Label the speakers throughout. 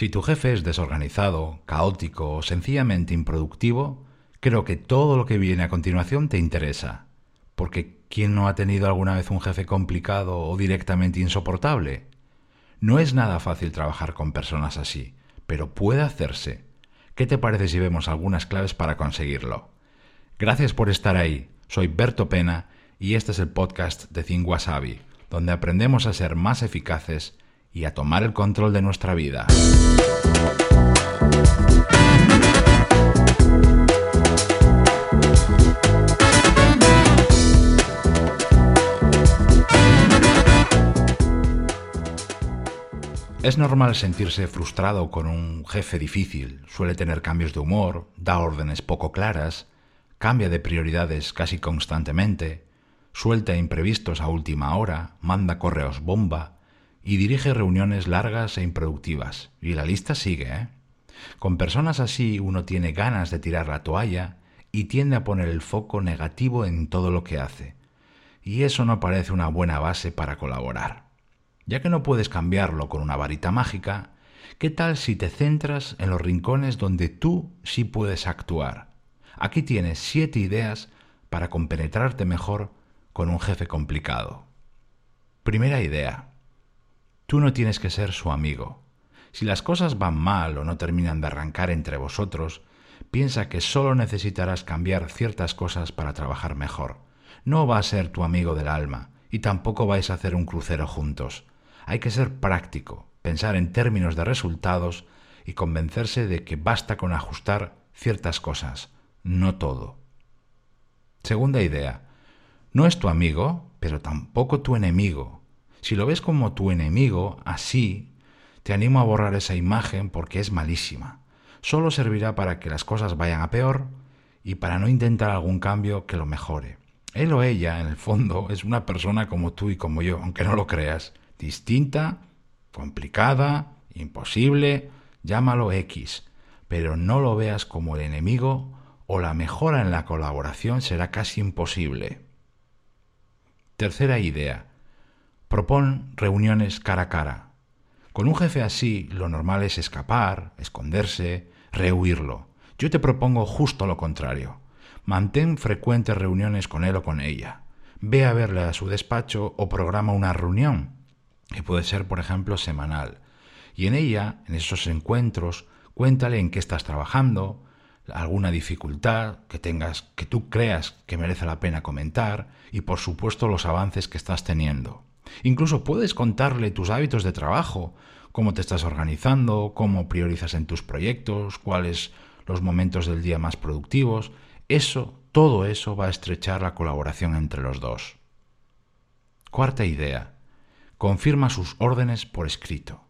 Speaker 1: Si tu jefe es desorganizado, caótico o sencillamente improductivo, creo que todo lo que viene a continuación te interesa. Porque ¿quién no ha tenido alguna vez un jefe complicado o directamente insoportable? No es nada fácil trabajar con personas así, pero puede hacerse. ¿Qué te parece si vemos algunas claves para conseguirlo? Gracias por estar ahí. Soy Berto Pena y este es el podcast de Think donde aprendemos a ser más eficaces y a tomar el control de nuestra vida. Es normal sentirse frustrado con un jefe difícil, suele tener cambios de humor, da órdenes poco claras, cambia de prioridades casi constantemente, suelta imprevistos a última hora, manda correos bomba y dirige reuniones largas e improductivas. Y la lista sigue, ¿eh? Con personas así uno tiene ganas de tirar la toalla y tiende a poner el foco negativo en todo lo que hace. Y eso no parece una buena base para colaborar. Ya que no puedes cambiarlo con una varita mágica, ¿qué tal si te centras en los rincones donde tú sí puedes actuar? Aquí tienes siete ideas para compenetrarte mejor con un jefe complicado. Primera idea. Tú no tienes que ser su amigo. Si las cosas van mal o no terminan de arrancar entre vosotros, piensa que solo necesitarás cambiar ciertas cosas para trabajar mejor. No va a ser tu amigo del alma y tampoco vais a hacer un crucero juntos. Hay que ser práctico, pensar en términos de resultados y convencerse de que basta con ajustar ciertas cosas, no todo. Segunda idea. No es tu amigo, pero tampoco tu enemigo. Si lo ves como tu enemigo, así, te animo a borrar esa imagen porque es malísima. Solo servirá para que las cosas vayan a peor y para no intentar algún cambio que lo mejore. Él o ella, en el fondo, es una persona como tú y como yo, aunque no lo creas distinta, complicada, imposible, llámalo X, pero no lo veas como el enemigo o la mejora en la colaboración será casi imposible. Tercera idea. Propon reuniones cara a cara. Con un jefe así, lo normal es escapar, esconderse, rehuirlo. Yo te propongo justo lo contrario. Mantén frecuentes reuniones con él o con ella. Ve a verle a su despacho o programa una reunión que puede ser, por ejemplo, semanal. Y en ella, en esos encuentros, cuéntale en qué estás trabajando, alguna dificultad que tengas, que tú creas que merece la pena comentar, y por supuesto los avances que estás teniendo. Incluso puedes contarle tus hábitos de trabajo, cómo te estás organizando, cómo priorizas en tus proyectos, cuáles los momentos del día más productivos. Eso, todo eso va a estrechar la colaboración entre los dos. Cuarta idea. Confirma sus órdenes por escrito.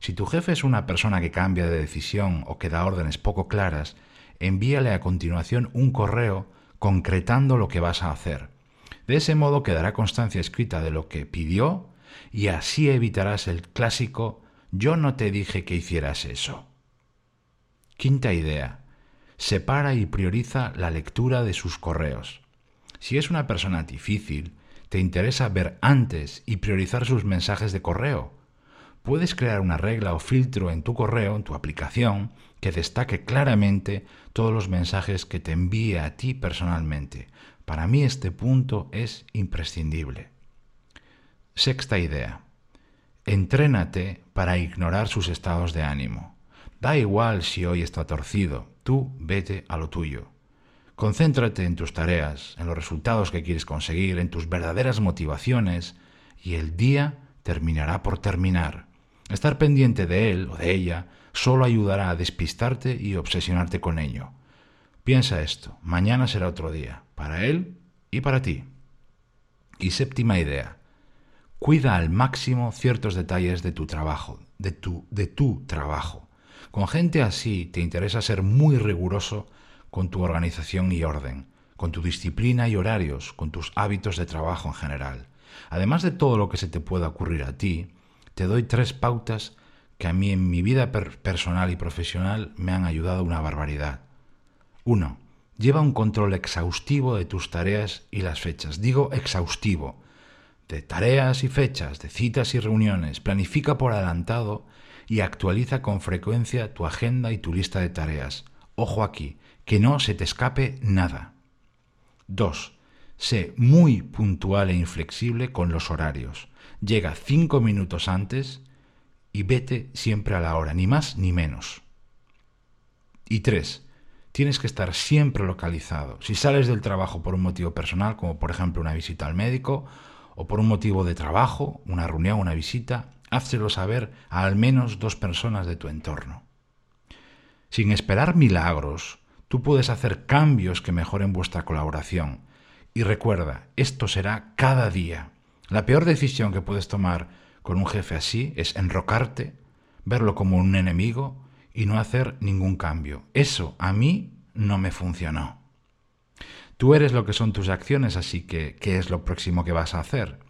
Speaker 1: Si tu jefe es una persona que cambia de decisión o que da órdenes poco claras, envíale a continuación un correo concretando lo que vas a hacer. De ese modo quedará constancia escrita de lo que pidió y así evitarás el clásico yo no te dije que hicieras eso. Quinta idea. Separa y prioriza la lectura de sus correos. Si es una persona difícil, te interesa ver antes y priorizar sus mensajes de correo. Puedes crear una regla o filtro en tu correo, en tu aplicación, que destaque claramente todos los mensajes que te envíe a ti personalmente. Para mí este punto es imprescindible. Sexta idea. Entrénate para ignorar sus estados de ánimo. Da igual si hoy está torcido, tú vete a lo tuyo. Concéntrate en tus tareas, en los resultados que quieres conseguir, en tus verdaderas motivaciones, y el día terminará por terminar. Estar pendiente de él o de ella solo ayudará a despistarte y obsesionarte con ello. Piensa esto, mañana será otro día, para él y para ti. Y séptima idea, cuida al máximo ciertos detalles de tu trabajo, de tu, de tu trabajo. Con gente así te interesa ser muy riguroso con tu organización y orden, con tu disciplina y horarios, con tus hábitos de trabajo en general. Además de todo lo que se te pueda ocurrir a ti, te doy tres pautas que a mí en mi vida personal y profesional me han ayudado una barbaridad. 1. Lleva un control exhaustivo de tus tareas y las fechas. Digo exhaustivo. De tareas y fechas, de citas y reuniones. Planifica por adelantado y actualiza con frecuencia tu agenda y tu lista de tareas. Ojo aquí, que no se te escape nada. 2. Sé muy puntual e inflexible con los horarios. Llega cinco minutos antes y vete siempre a la hora, ni más ni menos. Y 3. Tienes que estar siempre localizado. Si sales del trabajo por un motivo personal, como por ejemplo una visita al médico, o por un motivo de trabajo, una reunión, una visita, házelo saber a al menos dos personas de tu entorno. Sin esperar milagros, tú puedes hacer cambios que mejoren vuestra colaboración. Y recuerda, esto será cada día. La peor decisión que puedes tomar con un jefe así es enrocarte, verlo como un enemigo y no hacer ningún cambio. Eso a mí no me funcionó. Tú eres lo que son tus acciones, así que, ¿qué es lo próximo que vas a hacer?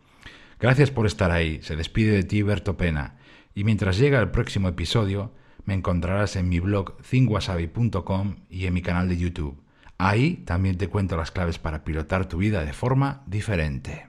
Speaker 1: Gracias por estar ahí. Se despide de ti Berto Pena. Y mientras llega el próximo episodio, me encontrarás en mi blog thinwasabi.com y en mi canal de YouTube. Ahí también te cuento las claves para pilotar tu vida de forma diferente.